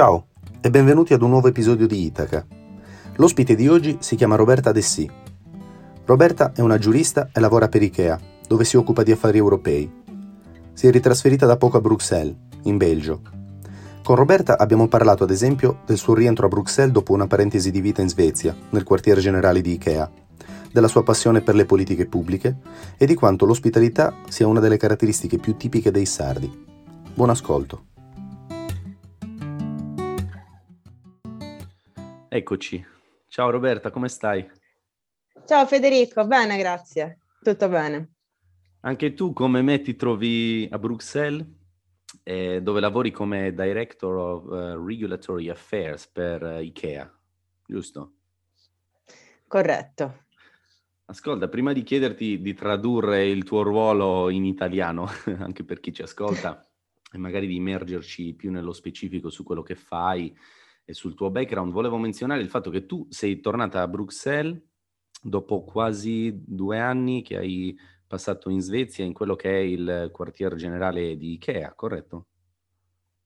Ciao e benvenuti ad un nuovo episodio di Itaca. L'ospite di oggi si chiama Roberta Dessì. Roberta è una giurista e lavora per Ikea, dove si occupa di affari europei. Si è ritrasferita da poco a Bruxelles, in Belgio. Con Roberta abbiamo parlato ad esempio del suo rientro a Bruxelles dopo una parentesi di vita in Svezia, nel quartiere generale di Ikea, della sua passione per le politiche pubbliche e di quanto l'ospitalità sia una delle caratteristiche più tipiche dei sardi. Buon ascolto. Eccoci. Ciao Roberta, come stai? Ciao Federico, bene, grazie. Tutto bene. Anche tu, come me, ti trovi a Bruxelles, eh, dove lavori come Director of uh, Regulatory Affairs per uh, IKEA, giusto? Corretto. Ascolta, prima di chiederti di tradurre il tuo ruolo in italiano, anche per chi ci ascolta, e magari di immergerci più nello specifico su quello che fai, e sul tuo background, volevo menzionare il fatto che tu sei tornata a Bruxelles dopo quasi due anni che hai passato in Svezia, in quello che è il quartier generale di Ikea, corretto?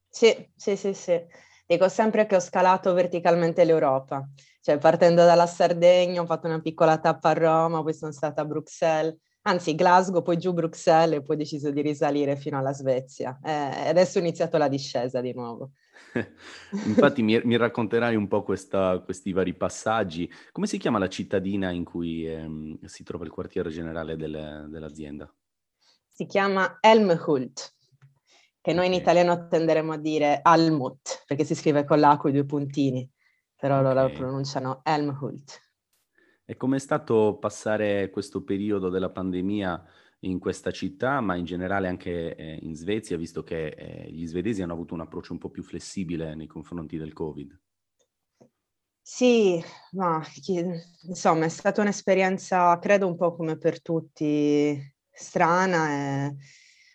Sì, sì, sì, sì. Dico sempre che ho scalato verticalmente l'Europa, cioè partendo dalla Sardegna ho fatto una piccola tappa a Roma, poi sono stata a Bruxelles, anzi Glasgow, poi giù Bruxelles e poi ho deciso di risalire fino alla Svezia. Eh, adesso ho iniziato la discesa di nuovo. Infatti mi, mi, racconterai un po' questa, questi vari passaggi. Come si chiama la cittadina in cui ehm, si trova il quartiere generale del, dell'azienda? Si chiama Elmhult, che noi in italiano tenderemo a dire Almut, perché si scrive con l'A con i due puntini, però okay. loro pronunciano Elmhult. E com'è stato passare questo periodo della pandemia in questa città, ma in generale anche eh, in Svezia, visto che eh, gli svedesi hanno avuto un approccio un po' più flessibile nei confronti del Covid? Sì, ma insomma è stata un'esperienza, credo un po' come per tutti, strana e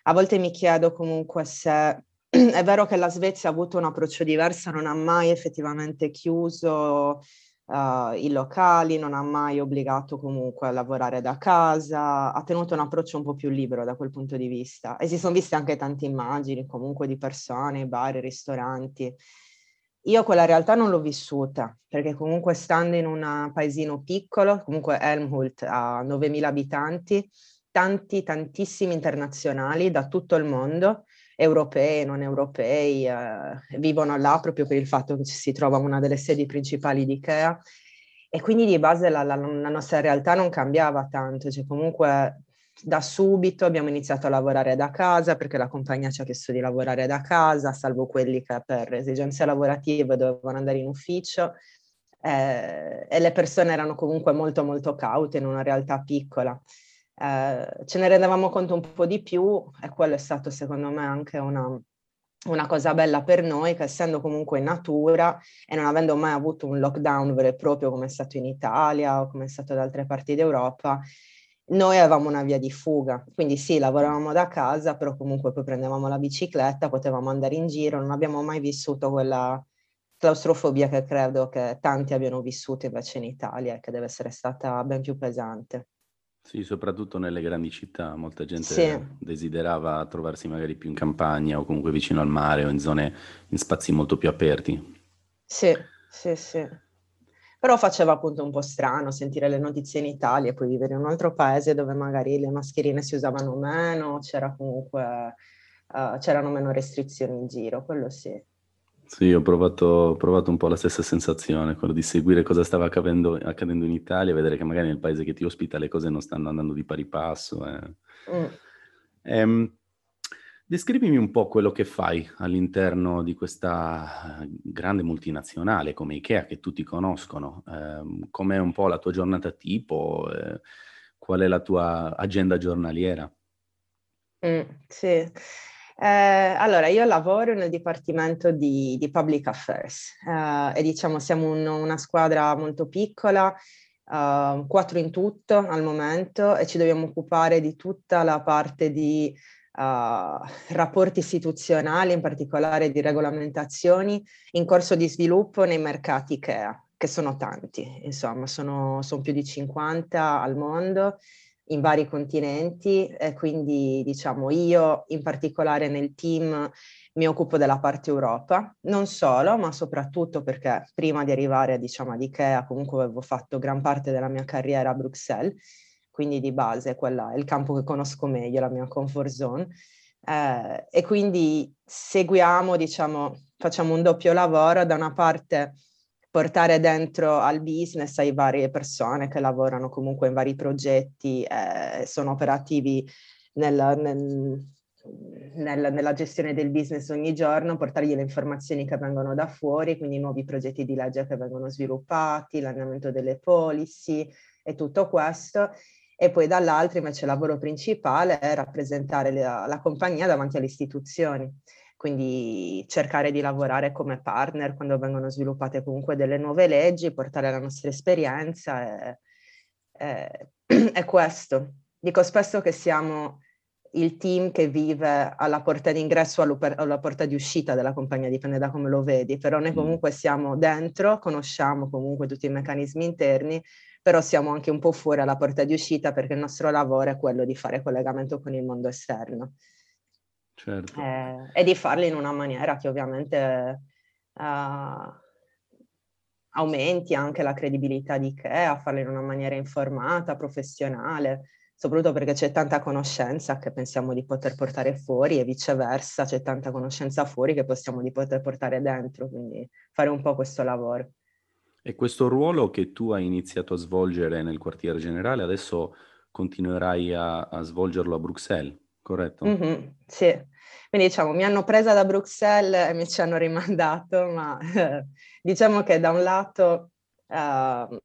a volte mi chiedo comunque se è vero che la Svezia ha avuto un approccio diverso, non ha mai effettivamente chiuso uh, i locali, non ha mai obbligato comunque a lavorare da casa, ha tenuto un approccio un po' più libero da quel punto di vista. E si sono viste anche tante immagini comunque di persone, bar, ristoranti. Io quella realtà non l'ho vissuta, perché comunque stando in un paesino piccolo, comunque Helmhult ha 9.000 abitanti, tanti, tantissimi internazionali da tutto il mondo, europei non europei, eh, vivono là proprio per il fatto che si trova una delle sedi principali di Ikea. E quindi di base la, la, la nostra realtà non cambiava tanto, cioè comunque da subito abbiamo iniziato a lavorare da casa perché la compagnia ci ha chiesto di lavorare da casa, salvo quelli che per esigenze lavorative dovevano andare in ufficio. Eh, e le persone erano comunque molto molto caute in una realtà piccola eh, ce ne rendevamo conto un po' di più e quello è stato secondo me anche una, una cosa bella per noi che essendo comunque in natura e non avendo mai avuto un lockdown vero e proprio come è stato in Italia o come è stato da altre parti d'Europa, noi avevamo una via di fuga, quindi sì, lavoravamo da casa, però comunque poi prendevamo la bicicletta, potevamo andare in giro, non abbiamo mai vissuto quella claustrofobia che credo che tanti abbiano vissuto invece in Italia e che deve essere stata ben più pesante. Sì, soprattutto nelle grandi città, molta gente sì. desiderava trovarsi magari più in campagna o comunque vicino al mare o in zone, in spazi molto più aperti. Sì, sì, sì. Però faceva appunto un po' strano sentire le notizie in Italia e poi vivere in un altro paese dove magari le mascherine si usavano meno, c'era comunque, uh, c'erano meno restrizioni in giro, quello sì. Sì, ho provato, ho provato un po' la stessa sensazione, quello di seguire cosa stava accadendo, accadendo in Italia, vedere che magari nel paese che ti ospita le cose non stanno andando di pari passo. Eh. Mm. Ehm, descrivimi un po' quello che fai all'interno di questa grande multinazionale come IKEA che tutti conoscono. Eh, com'è un po' la tua giornata tipo? Eh, qual è la tua agenda giornaliera? Mm, sì. Eh, allora, io lavoro nel Dipartimento di, di Public Affairs eh, e diciamo siamo un, una squadra molto piccola, uh, quattro in tutto al momento e ci dobbiamo occupare di tutta la parte di uh, rapporti istituzionali, in particolare di regolamentazioni in corso di sviluppo nei mercati IKEA, che sono tanti, insomma, sono, sono più di 50 al mondo in vari continenti e quindi diciamo io in particolare nel team mi occupo della parte Europa, non solo, ma soprattutto perché prima di arrivare diciamo ad Ikea comunque avevo fatto gran parte della mia carriera a Bruxelles, quindi di base quella è il campo che conosco meglio, la mia comfort zone. Eh, e quindi seguiamo, diciamo, facciamo un doppio lavoro, da una parte portare dentro al business ai varie persone che lavorano comunque in vari progetti, eh, sono operativi nel, nel, nel, nella gestione del business ogni giorno, portargli le informazioni che vengono da fuori, quindi nuovi progetti di legge che vengono sviluppati, l'andamento delle policy e tutto questo. E poi dall'altro invece il lavoro principale è rappresentare la, la compagnia davanti alle istituzioni quindi cercare di lavorare come partner quando vengono sviluppate comunque delle nuove leggi, portare la nostra esperienza è, è, è questo. Dico spesso che siamo il team che vive alla porta d'ingresso o alla porta di uscita della compagnia, dipende da come lo vedi, però noi mm. comunque siamo dentro, conosciamo comunque tutti i meccanismi interni, però siamo anche un po' fuori alla porta di uscita perché il nostro lavoro è quello di fare collegamento con il mondo esterno. Certo. Eh, e di farli in una maniera che ovviamente uh, aumenti anche la credibilità di Ikea, farli in una maniera informata, professionale, soprattutto perché c'è tanta conoscenza che pensiamo di poter portare fuori e viceversa c'è tanta conoscenza fuori che possiamo di poter portare dentro, quindi fare un po' questo lavoro. E questo ruolo che tu hai iniziato a svolgere nel quartiere generale, adesso continuerai a, a svolgerlo a Bruxelles? Corretto? Mm-hmm, sì, quindi diciamo mi hanno presa da Bruxelles e mi ci hanno rimandato, ma eh, diciamo che da un lato uh,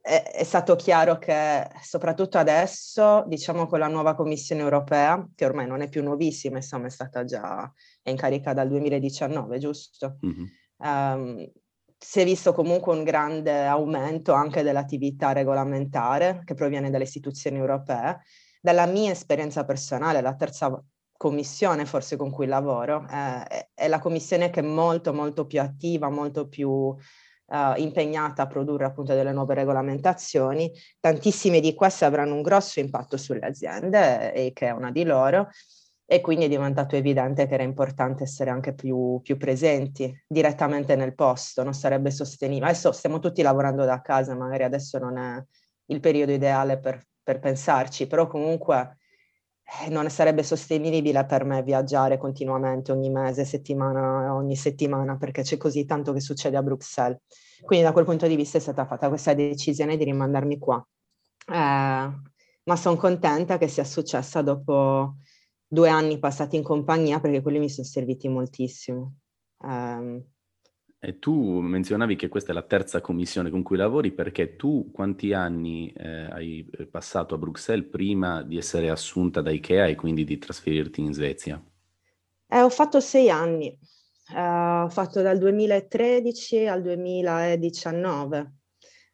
è, è, stato chiaro che soprattutto adesso, diciamo con la nuova Commissione europea, che ormai non è più nuovissima, insomma è stata già in carica dal 2019, giusto? Mm-hmm. Um, si è visto comunque un grande aumento anche dell'attività regolamentare che proviene dalle istituzioni europee dalla mia esperienza personale, la terza commissione forse con cui lavoro, eh, è la commissione che è molto molto più attiva, molto più Uh, impegnata a produrre appunto delle nuove regolamentazioni. Tantissime di queste avranno un grosso impatto sulle aziende e che è una di loro e quindi è diventato evidente che era importante essere anche più, più presenti direttamente nel posto, non sarebbe sostenibile. Adesso stiamo tutti lavorando da casa, magari adesso non è il periodo ideale per per pensarci, però comunque eh, non sarebbe sostenibile per me viaggiare continuamente ogni mese, settimana, ogni settimana, perché c'è così tanto che succede a Bruxelles. Quindi da quel punto di vista è stata fatta questa decisione di rimandarmi qua. Eh, ma sono contenta che sia successa dopo due anni passati in compagnia, perché quelli mi sono serviti moltissimo. Eh, e tu menzionavi che questa è la terza commissione con cui lavori perché tu quanti anni eh, hai passato a Bruxelles prima di essere assunta da Ikea e quindi di trasferirti in Svezia? Eh, ho fatto sei anni, uh, ho fatto dal 2013 al 2019,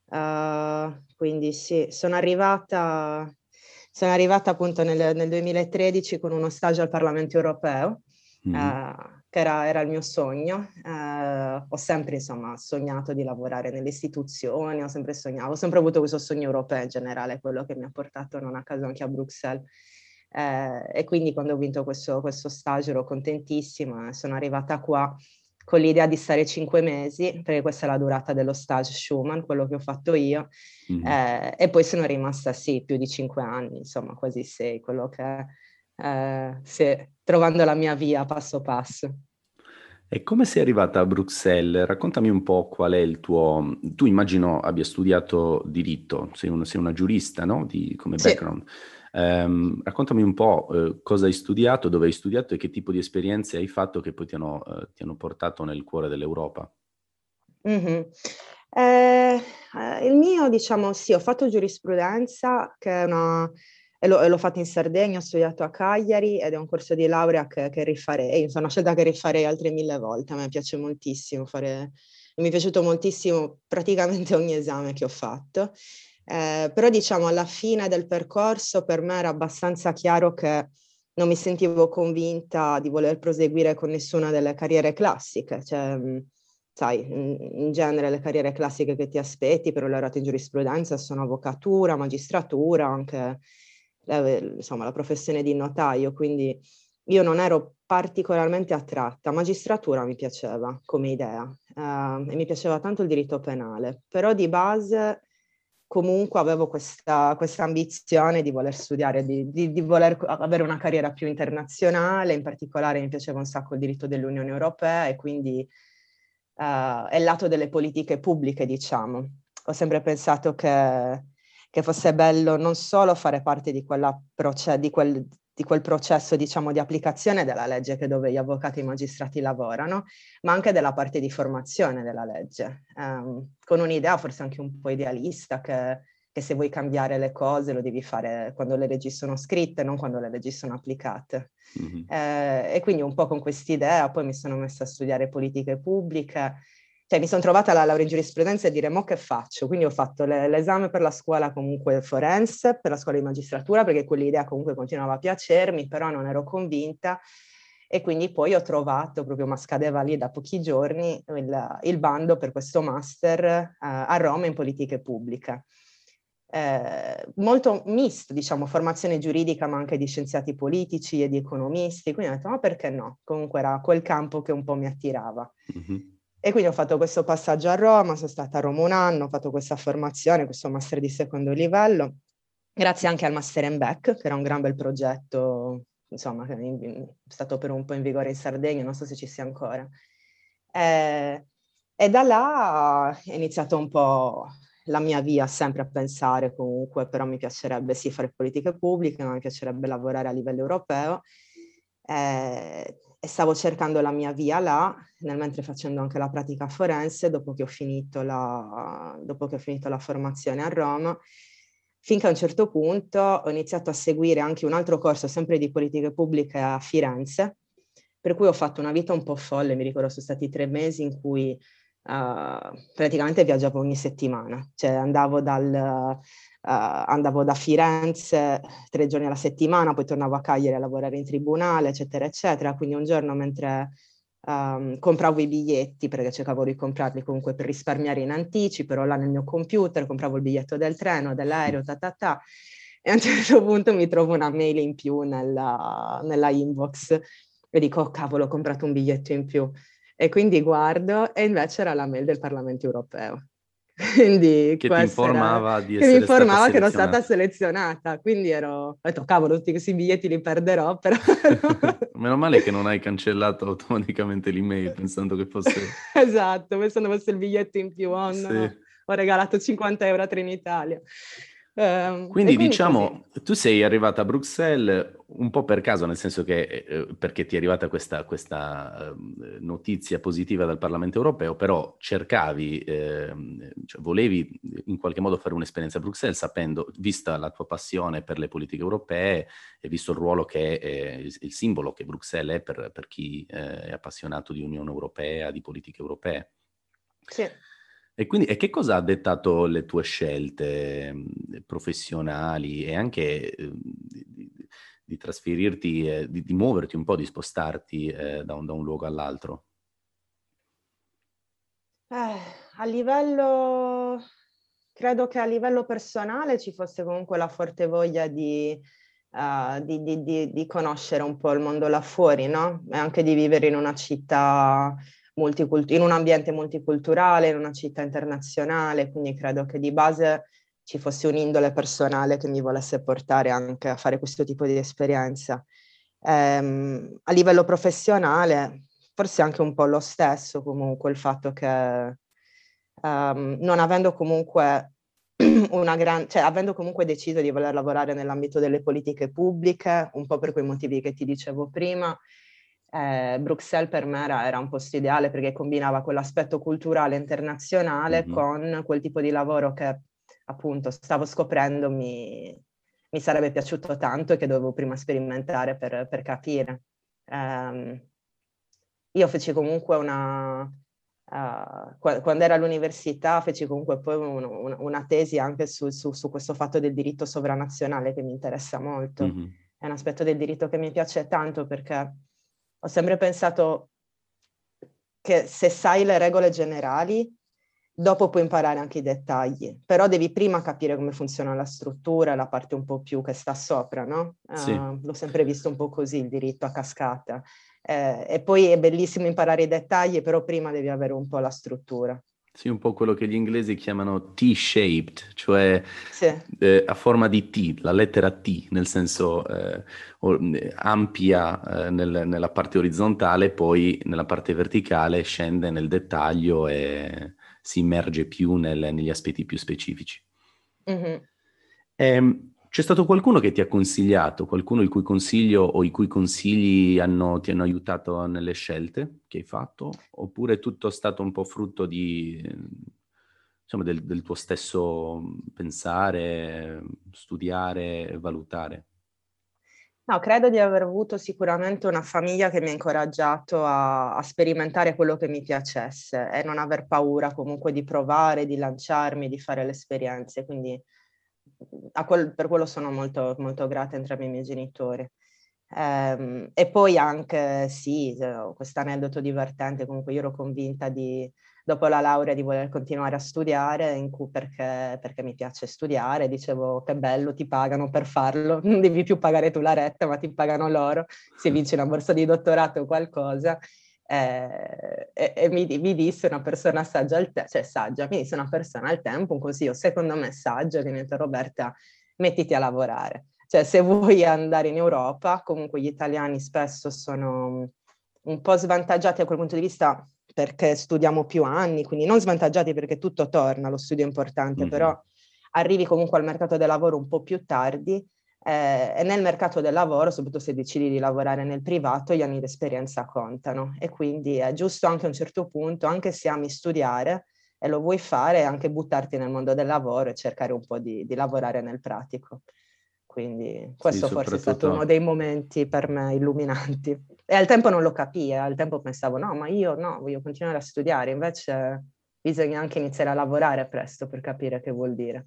uh, eh, quindi sì, sono arrivata, sono arrivata appunto nel, nel 2013 con uno stage al Parlamento europeo. Mm. Uh, che era, era il mio sogno. Eh, ho sempre insomma sognato di lavorare nelle istituzioni, ho sempre sognato, ho sempre avuto questo sogno europeo in generale, quello che mi ha portato non a caso anche a Bruxelles. Eh, e quindi quando ho vinto questo, questo stage ero contentissima, sono arrivata qua con l'idea di stare cinque mesi, perché questa è la durata dello stage Schumann, quello che ho fatto io, mm-hmm. eh, e poi sono rimasta sì, più di cinque anni, insomma quasi sei, quello che eh, sì, trovando la mia via passo passo. E come sei arrivata a Bruxelles? Raccontami un po' qual è il tuo... Tu immagino abbia studiato diritto, sei, un, sei una giurista, no? Di, come background. Sì. Um, raccontami un po' uh, cosa hai studiato, dove hai studiato e che tipo di esperienze hai fatto che poi ti hanno, uh, ti hanno portato nel cuore dell'Europa. Mm-hmm. Eh, il mio, diciamo, sì, ho fatto giurisprudenza, che è una e, e l'ho fatto in Sardegna, ho studiato a Cagliari ed è un corso di laurea che, che rifarei, insomma una scelta che rifarei altre mille volte, a me piace moltissimo fare, mi è piaciuto moltissimo praticamente ogni esame che ho fatto, eh, però diciamo alla fine del percorso per me era abbastanza chiaro che non mi sentivo convinta di voler proseguire con nessuna delle carriere classiche, cioè, sai, in, in genere le carriere classiche che ti aspetti per un laureato in giurisprudenza sono avvocatura, magistratura, anche eh, insomma, la professione di notaio, quindi io non ero particolarmente attratta. Magistratura mi piaceva come idea uh, e mi piaceva tanto il diritto penale, però di base comunque avevo questa, questa ambizione di voler studiare, di, di, di, voler avere una carriera più internazionale, in particolare mi piaceva un sacco il diritto dell'Unione Europea e quindi uh, è il lato delle politiche pubbliche, diciamo. Ho sempre pensato che, che fosse bello non solo fare parte di, quella proce- di quel di quel processo, diciamo, di applicazione della legge che dove gli avvocati e i magistrati lavorano, ma anche della parte di formazione della legge, um, con un'idea forse anche un po' idealista che, che, se vuoi cambiare le cose lo devi fare quando le leggi sono scritte, non quando le leggi sono applicate. Mm-hmm. Eh, e quindi un po' con quest'idea poi mi sono messa a studiare politiche pubbliche, cioè mi sono trovata alla laurea in giurisprudenza e dire mo che faccio? Quindi ho fatto le, l'esame per la scuola comunque forense, per la scuola di magistratura, perché quell'idea comunque continuava a piacermi, però non ero convinta. E quindi poi ho trovato, proprio ma scadeva lì da pochi giorni, il, il bando per questo master uh, a Roma in politiche pubbliche. Eh, molto misto, diciamo, formazione giuridica, ma anche di scienziati politici e di economisti. Quindi ho detto, ma perché no? Comunque era quel campo che un po' mi attirava. Mm-hmm. E quindi ho fatto questo passaggio a Roma, sono stata a Roma un anno, ho fatto questa formazione, questo master di secondo livello, grazie anche al Master in Back, che era un gran bel progetto, insomma, che è stato per un po' in vigore in Sardegna, non so se ci sia ancora. E, e da là è iniziato un po' la mia via sempre a pensare comunque, però mi piacerebbe sì fare politiche pubbliche, ma mi piacerebbe lavorare a livello europeo. Eh, e stavo cercando la mia via là, nel mentre facendo anche la pratica forense, dopo che ho finito la, ho finito la formazione a Roma, finché a un certo punto ho iniziato a seguire anche un altro corso, sempre di politiche pubbliche a Firenze, per cui ho fatto una vita un po' folle, mi ricordo sono stati tre mesi in cui uh, praticamente viaggiavo ogni settimana, cioè andavo dal andavo da Firenze tre giorni alla settimana, poi tornavo a Cagliari a lavorare in tribunale, eccetera, eccetera. Quindi un giorno mentre um, compravo i biglietti, perché cercavo di comprarli comunque per risparmiare in anticipo, ero là nel mio computer, compravo il biglietto del treno, dell'aereo, ta ta ta, e a un certo punto mi trovo una mail in più nella, nella inbox e dico, oh cavolo, ho comprato un biglietto in più. E quindi guardo e invece era la mail del Parlamento europeo. Quindi che ti informava era, di essere che mi informava che ero stata selezionata, quindi ero, ho detto cavolo tutti questi biglietti li perderò, però... Meno male che non hai cancellato automaticamente l'email pensando che fosse... esatto, pensando fosse il biglietto in più, oh, no, sì. ho regalato 50 euro a Trenitalia. Uh, quindi, quindi, diciamo, così. tu sei arrivata a Bruxelles un po' per caso, nel senso che eh, perché ti è arrivata questa, questa eh, notizia positiva dal Parlamento europeo, però cercavi, eh, cioè volevi in qualche modo fare un'esperienza a Bruxelles, sapendo, vista la tua passione per le politiche europee e visto il ruolo che è il, il simbolo che Bruxelles è per, per chi eh, è appassionato di Unione Europea, di politiche europee. Sì. E quindi e che cosa ha dettato le tue scelte mhmm, professionali e anche eh, di, di, trasferirti, eh, di, di, muoverti un po', di spostarti eh, da, un, da, un, luogo all'altro? Eh, a livello, credo che a livello personale ci fosse comunque la forte voglia di, uh, di conoscere un po' il mondo là fuori, no? E anche di vivere in una città multicult- in un ambiente multiculturale, in una città internazionale, quindi credo che di base ci fosse un'indole personale che mi volesse portare anche a fare questo tipo di esperienza. Ehm, a livello professionale, forse anche un po' lo stesso comunque il fatto che um, non avendo comunque una gran, cioè avendo comunque deciso di voler lavorare nell'ambito delle politiche pubbliche, un po' per quei motivi che ti dicevo prima, eh, Bruxelles per me era, era, un posto ideale perché combinava quell'aspetto culturale internazionale mm-hmm. con quel tipo di lavoro che appunto stavo scoprendo mi, mi sarebbe piaciuto tanto e che dovevo prima sperimentare per, per capire. Um, io feci comunque una... Uh, quando ero all'università feci comunque poi un, un, una tesi anche su, su, su, questo fatto del diritto sovranazionale che mi interessa molto. Mm-hmm. È un aspetto del diritto che mi piace tanto perché ho sempre pensato che se sai le regole generali dopo puoi imparare anche i dettagli, però devi prima capire come funziona la struttura, la parte un po' più che sta sopra, no? Sì. Uh, l'ho sempre visto un po' così, il diritto a cascata. Eh, e poi è bellissimo imparare i dettagli, però prima devi avere un po' la struttura. Sì, un po' quello che gli inglesi chiamano T-shaped, cioè sì. eh, a forma di T, la lettera T, nel senso eh, ampia eh, nel, nella parte orizzontale, poi nella parte verticale scende nel dettaglio e si immerge più nel, negli aspetti più specifici. Mm-hmm. Eh, c'è stato qualcuno che ti ha consigliato, qualcuno il cui consiglio o i cui consigli hanno, ti hanno aiutato nelle scelte che hai fatto? Oppure è tutto stato un po' frutto di, insomma, del, del tuo stesso pensare, studiare valutare? No, credo di aver avuto sicuramente una famiglia che mi ha incoraggiato a, a, sperimentare quello che mi piacesse e non aver paura comunque di provare, di lanciarmi, di fare le esperienze. Quindi quel, per quello sono molto, molto grata entrambi i miei genitori. Um, e poi anche, sì, questo aneddoto divertente, comunque io ero convinta di, dopo la laurea di voler continuare a studiare, in cui perché, perché mi piace studiare, dicevo che bello, ti pagano per farlo, non devi più pagare tu la retta, ma ti pagano loro, se vinci una borsa di dottorato o qualcosa. Eh, e, e mi, mi, disse una persona saggia al tempo, cioè saggia, mi disse una persona al tempo, un consiglio secondo me saggio, che mi ha detto Roberta, mettiti a lavorare. Cioè se vuoi andare in Europa, comunque gli italiani spesso sono un po' svantaggiati da quel punto di vista perché studiamo più anni, quindi non svantaggiati perché tutto torna, lo studio è importante, mm-hmm. però arrivi comunque al mercato del lavoro un po' più tardi eh, e nel mercato del lavoro, soprattutto se decidi di lavorare nel privato, gli anni di esperienza contano e quindi è giusto anche a un certo punto, anche se ami studiare e lo vuoi fare, anche buttarti nel mondo del lavoro e cercare un po' di, di lavorare nel pratico. Quindi questo sì, forse è stato uno dei momenti per me illuminanti. E al tempo non lo capivo, eh, al tempo pensavo no, ma io no, voglio continuare a studiare, invece bisogna anche iniziare a lavorare presto per capire che vuol dire.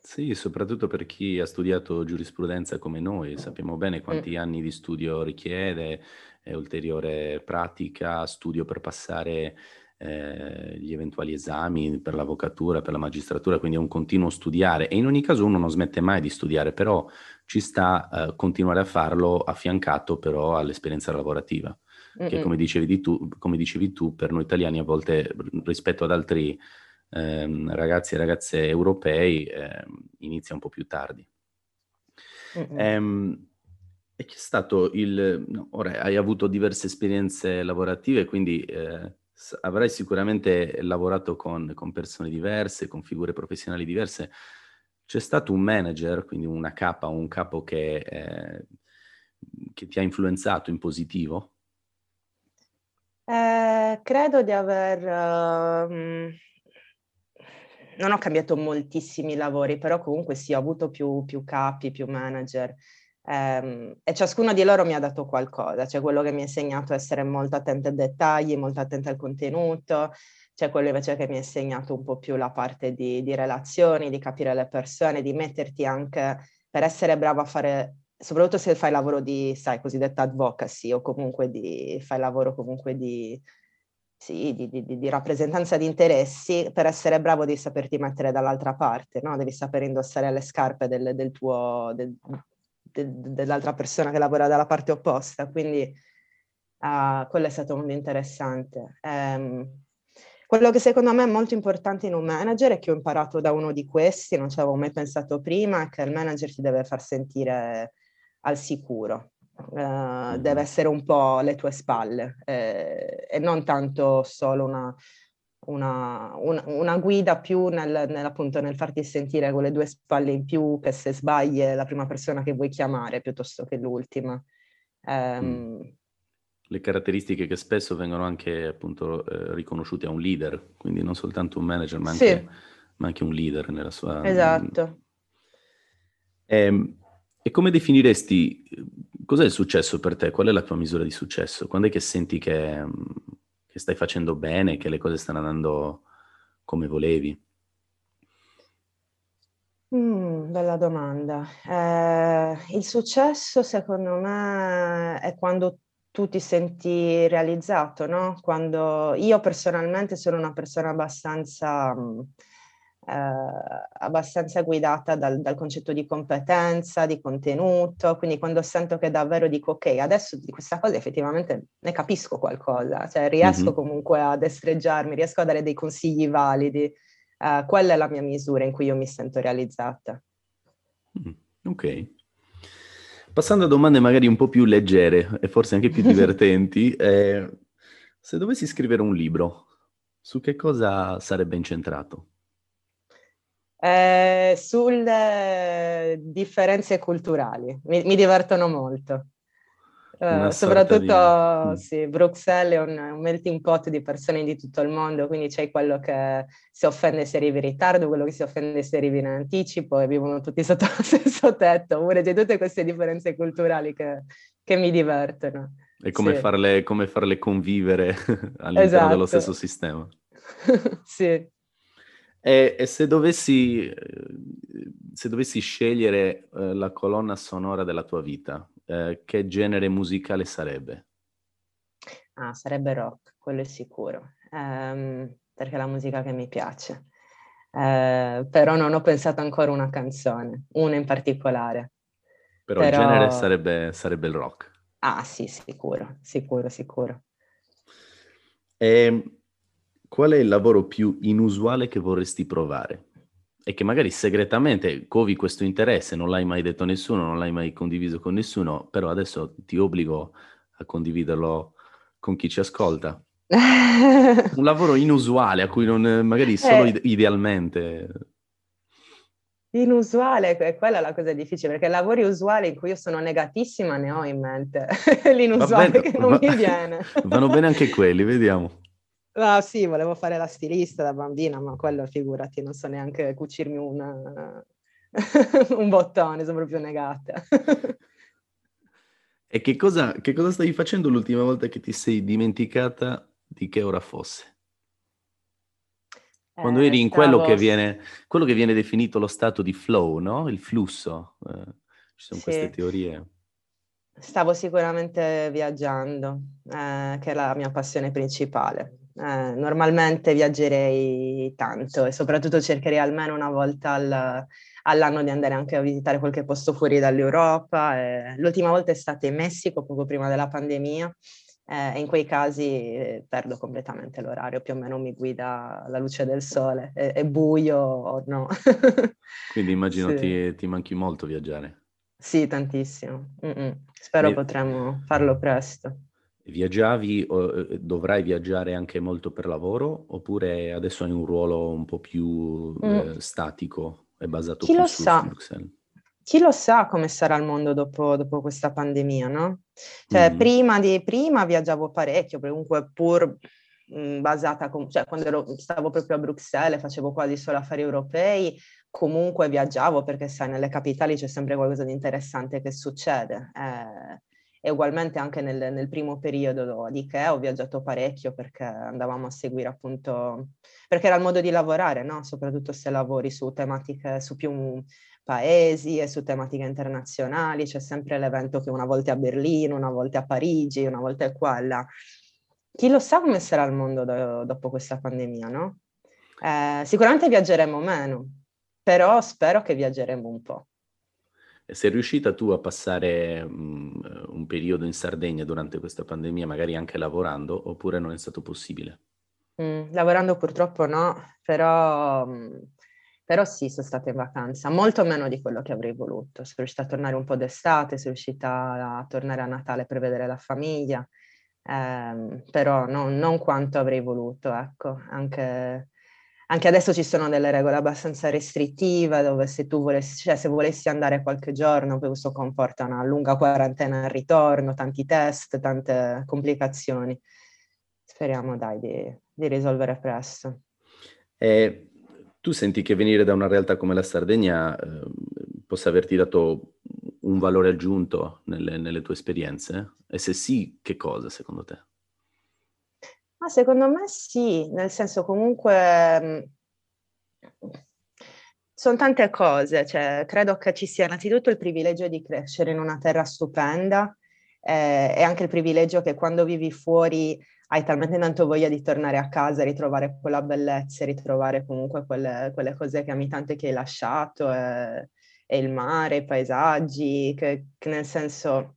Sì, soprattutto per chi ha studiato giurisprudenza come noi, sappiamo bene quanti mm. anni di studio richiede, eh, ulteriore pratica, studio per passare eh, gli eventuali esami per l'avvocatura, per la magistratura, quindi è un continuo studiare e in ogni caso uno non smette mai di studiare, però ci sta eh, continuare a farlo affiancato però all'esperienza lavorativa, Mm-mm. che come dicevi, tu, come dicevi tu, per noi italiani a volte rispetto ad altri ehm, ragazzi e ragazze europei ehm, inizia un po' più tardi. Ehm, e che è stato il... No, ora hai avuto diverse esperienze lavorative, quindi eh, avrai sicuramente lavorato con, con, persone diverse, con figure professionali diverse. C'è stato un manager, quindi una capa, un capo che, eh, che ti ha influenzato in positivo? Eh, credo di aver... Uh, non ho cambiato moltissimi lavori, però comunque sì, ho avuto più, più capi, più manager. Um, e ciascuno di loro mi ha dato qualcosa, c'è quello che mi ha insegnato a essere molto attento ai dettagli, molto attento al contenuto, c'è quello invece che mi ha insegnato un po' più la parte di, di relazioni, di capire le persone, di metterti anche per essere bravo a fare, soprattutto se fai lavoro di, sai, cosiddetta advocacy o comunque di, fai lavoro comunque di, sì, di, di, di, rappresentanza di interessi, per essere bravo devi saperti mettere dall'altra parte, no? devi saper indossare le scarpe del, del tuo, del, de, dell'altra persona che lavora dalla parte opposta. Quindi uh, quello è stato molto interessante. Um, quello che secondo me è molto importante in un manager e che ho imparato da uno di questi, non ci avevo mai pensato prima, è che il manager ti deve far sentire al sicuro. Uh, deve essere un po' alle tue spalle eh, e non tanto solo una, una, una, una guida più nel, nel, appunto, nel farti sentire con le due spalle in più che se sbagli è la prima persona che vuoi chiamare piuttosto che l'ultima. Um, le caratteristiche che spesso vengono anche appunto eh, riconosciute a un leader, quindi non soltanto un manager, ma anche, sì. ma anche un leader nella sua... Esatto. E, ehm, e come definiresti, cos'è il successo per te? Qual è la tua misura di successo? Quando è che senti che, che stai facendo bene, che le cose stanno andando come volevi? Mm, bella domanda. Eh, il successo secondo me è quando tu ti senti realizzato, no? Quando io personalmente sono una persona abbastanza... Mh, eh, abbastanza guidata dal, dal, concetto di competenza, di contenuto, quindi quando sento che davvero dico ok, adesso di questa cosa effettivamente ne capisco qualcosa, cioè riesco mm-hmm. comunque a destreggiarmi, riesco a dare dei consigli validi, eh, quella è la mia misura in cui io mi sento realizzata. Mm, ok. Passando a domande magari un po' più leggere e forse anche più divertenti, eh, se dovessi scrivere un libro, su che cosa sarebbe incentrato? Eh, sulle differenze culturali. Mi, mi divertono molto. Uh, soprattutto di... Mm. sì, Bruxelles è un, un, melting pot di persone di tutto il mondo, quindi c'è quello che si offende se arrivi in ritardo, quello che si offende se arrivi in anticipo e vivono tutti sotto lo stesso tetto. Oppure c'è tutte queste differenze culturali che, che mi divertono. E come, sì. farle, come farle convivere all'interno esatto. dello stesso sistema. sì. E, e se, dovessi, se, dovessi, scegliere eh, la colonna sonora della tua vita, eh, che genere musicale sarebbe? Ah, sarebbe rock, quello è sicuro, um, perché è la musica che mi piace. Uh, però non ho pensato ancora una canzone, una in particolare. Però, però... il genere sarebbe, sarebbe il rock. Ah sì, sicuro, sicuro, sicuro. E ehm, qual è il lavoro più inusuale che vorresti provare? E che magari segretamente covi questo interesse, non l'hai mai detto a nessuno, non l'hai mai condiviso con nessuno, però adesso ti obbligo a condividerlo con chi ci ascolta. Un lavoro inusuale a cui non, magari solo eh. idealmente. Inusuale, quella è la cosa difficile, perché lavori usuali in cui io sono negatissima ne ho in mente. L'inusuale bene, che non va, mi viene. Vanno bene anche quelli, vediamo. Ah, sì, volevo fare la stilista da bambina, ma quello figurati, non so neanche cucirmi una... un bottone, sono proprio negata. e che cosa, che cosa stavi facendo l'ultima volta che ti sei dimenticata di che ora fosse? Quando eh, eri in quello, che viene, quello, che viene, definito lo stato di flow, no? Il flusso. Eh, ci sono sì. queste teorie. Stavo sicuramente viaggiando, eh, che è la mia passione principale. Eh, normalmente viaggerei tanto e soprattutto cercherei almeno una volta al, all'anno di andare anche a visitare qualche posto fuori dall'Europa. Eh, l'ultima volta è stata in Messico, poco prima della pandemia, eh, e in quei casi eh, perdo completamente l'orario, più o meno mi guida la luce del sole, è, è buio o no. Quindi immagino sì. ti, ti, manchi molto viaggiare. Sì, tantissimo. Mm-mm. Spero e... potremo farlo presto. Viaggiavi o eh, dovrai viaggiare anche molto per lavoro oppure adesso hai un ruolo un po' più mm. eh, statico e basato Chi più su, su Bruxelles? Chi lo sa come sarà il mondo dopo, dopo questa pandemia, no? Cioè, mm. prima, di, prima viaggiavo parecchio, comunque pur mh, mm, basata, com- cioè quando ero, stavo proprio a Bruxelles, facevo quasi solo affari europei, comunque viaggiavo perché sai, nelle capitali c'è sempre qualcosa di interessante che succede. Eh, e ugualmente anche nel, nel primo periodo di Ikea ho viaggiato parecchio perché andavamo a seguire appunto, perché era il modo di lavorare, no? soprattutto se lavori su tematiche, su più paesi e su tematiche internazionali, c'è sempre l'evento che una volta è a Berlino, una volta è a Parigi, una volta è qua là. Chi lo sa come sarà il mondo do, dopo questa pandemia, no? Eh, sicuramente viaggeremo meno, però spero che viaggeremo un po'. Sei riuscita tu a passare un periodo in Sardegna durante questa pandemia, magari anche lavorando, oppure non è stato possibile? Mm, lavorando purtroppo no, però, mm, però, sì, sono stata in vacanza, molto meno di quello che avrei voluto. Sono riuscita a tornare un po' d'estate, sono riuscita a tornare a Natale per vedere la famiglia, ehm, però no, non quanto avrei voluto, ecco, anche anche adesso ci sono delle regole abbastanza restrittive dove se tu volessi, cioè se volessi andare qualche giorno, questo comporta una lunga quarantena al ritorno, tanti test, tante complicazioni. Speriamo dai di, di risolvere presto. E tu senti che venire da una realtà come la Sardegna eh, possa averti dato un valore aggiunto nelle, nelle tue esperienze? E se sì, che cosa secondo te? Ma secondo me sì, nel senso comunque mhmm, sono tante cose, cioè, credo che ci sia innanzitutto il privilegio di crescere in una terra stupenda, eh, è anche il privilegio che quando vivi fuori hai talmente tanto voglia di tornare a casa, ritrovare quella bellezza, ritrovare comunque quelle, quelle cose che ami tanto e che hai lasciato, e, e il mare, i paesaggi, che, che nel senso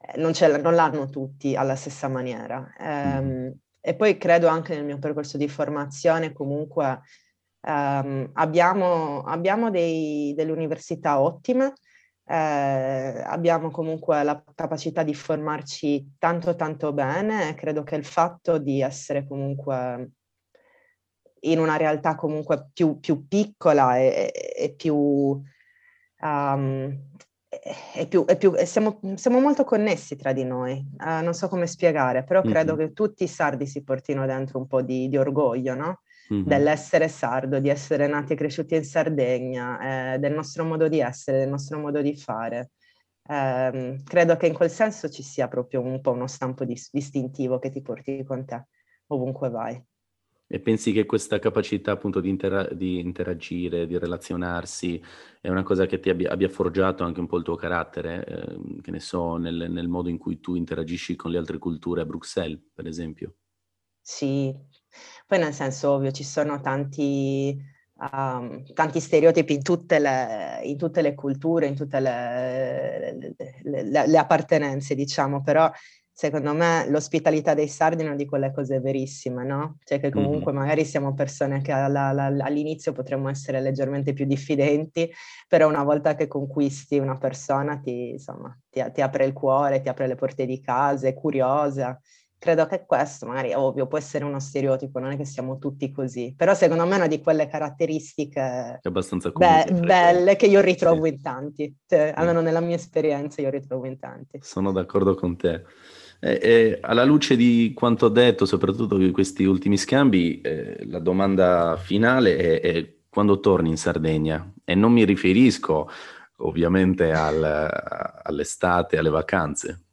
eh, non, non, l'hanno tutti alla stessa maniera. Um, e poi credo anche nel mio percorso di formazione comunque um, abbiamo, abbiamo dei, delle università ottime, eh, abbiamo comunque la capacità di formarci tanto tanto bene e credo che il fatto di essere comunque in una realtà comunque più, più piccola e, e più, um, e più, e più siamo, siamo, molto connessi tra di noi, uh, non so come spiegare, però credo mm-hmm. che tutti i sardi si portino dentro un po' di, di orgoglio, no? mm-hmm. dell'essere sardo, di essere nati e cresciuti in Sardegna, eh, del nostro modo di essere, del nostro modo di fare. Eh, credo che in quel senso ci sia proprio un po' uno stampo dis- distintivo che ti porti con te ovunque vai. E pensi che questa capacità appunto di, intera- di, interagire, di relazionarsi, è una cosa che ti abbia, abbia forgiato anche un po' il tuo carattere, eh, che ne so, nel, nel, modo in cui tu interagisci con le altre culture a Bruxelles, per esempio? Sì, poi nel senso ovvio ci sono tanti, um, tanti stereotipi in tutte, le, in tutte, le, culture, in tutte le, le, le, appartenenze, diciamo, però secondo me l'ospitalità dei sardi è una di quelle cose verissime, no? Cioè che comunque mm-hmm. magari siamo persone che alla, alla, all'inizio potremmo essere leggermente più diffidenti, però una volta che conquisti una persona ti, insomma, ti, ti apre il cuore, ti apre le porte di casa, è curiosa credo che questo, magari ovvio, può essere uno stereotipo, non è che siamo tutti così, però secondo me è una di quelle caratteristiche be- belle che io ritrovo sì. in tanti, cioè, almeno nella mia esperienza io ritrovo in tanti. Sono d'accordo con te. E, e alla luce di quanto detto, soprattutto di questi ultimi scambi, eh, la domanda finale è, è, quando torni in Sardegna? E non mi riferisco ovviamente al, all'estate, alle vacanze.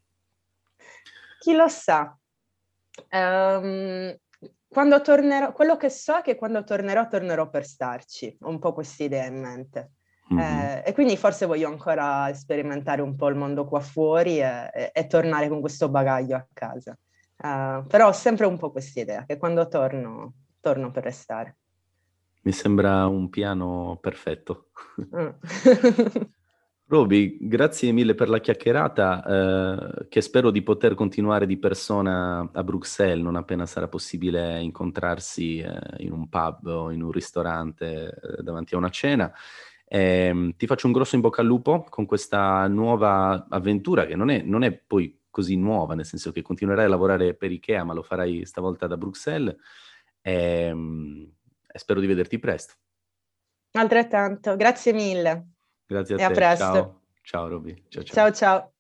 Chi lo sa, Um, quando tornerò, quello che so è che quando tornerò, tornerò per starci. Ho un po' questa idea in mente. Mm-hmm. Eh, e quindi forse voglio ancora sperimentare un po' il mondo qua fuori e, e, e tornare con questo bagaglio a casa. Uh, però ho sempre un po' questa idea che quando torno, torno per restare. Mi sembra un piano perfetto. Mm. Roby, grazie mille per la chiacchierata, eh, che spero di poter continuare di persona a Bruxelles non appena sarà possibile incontrarsi eh, in un pub o in un ristorante eh, davanti a una cena. Ehm, ti faccio un grosso in bocca al lupo con questa nuova avventura che non è, non è poi così nuova, nel senso che continuerai a lavorare per Ikea, ma lo farai stavolta da Bruxelles ehm, e spero di vederti presto. Altrettanto, grazie mille. Grazie a e te. A presto. Ciao, ciao Roby. Ciao ciao. ciao, ciao.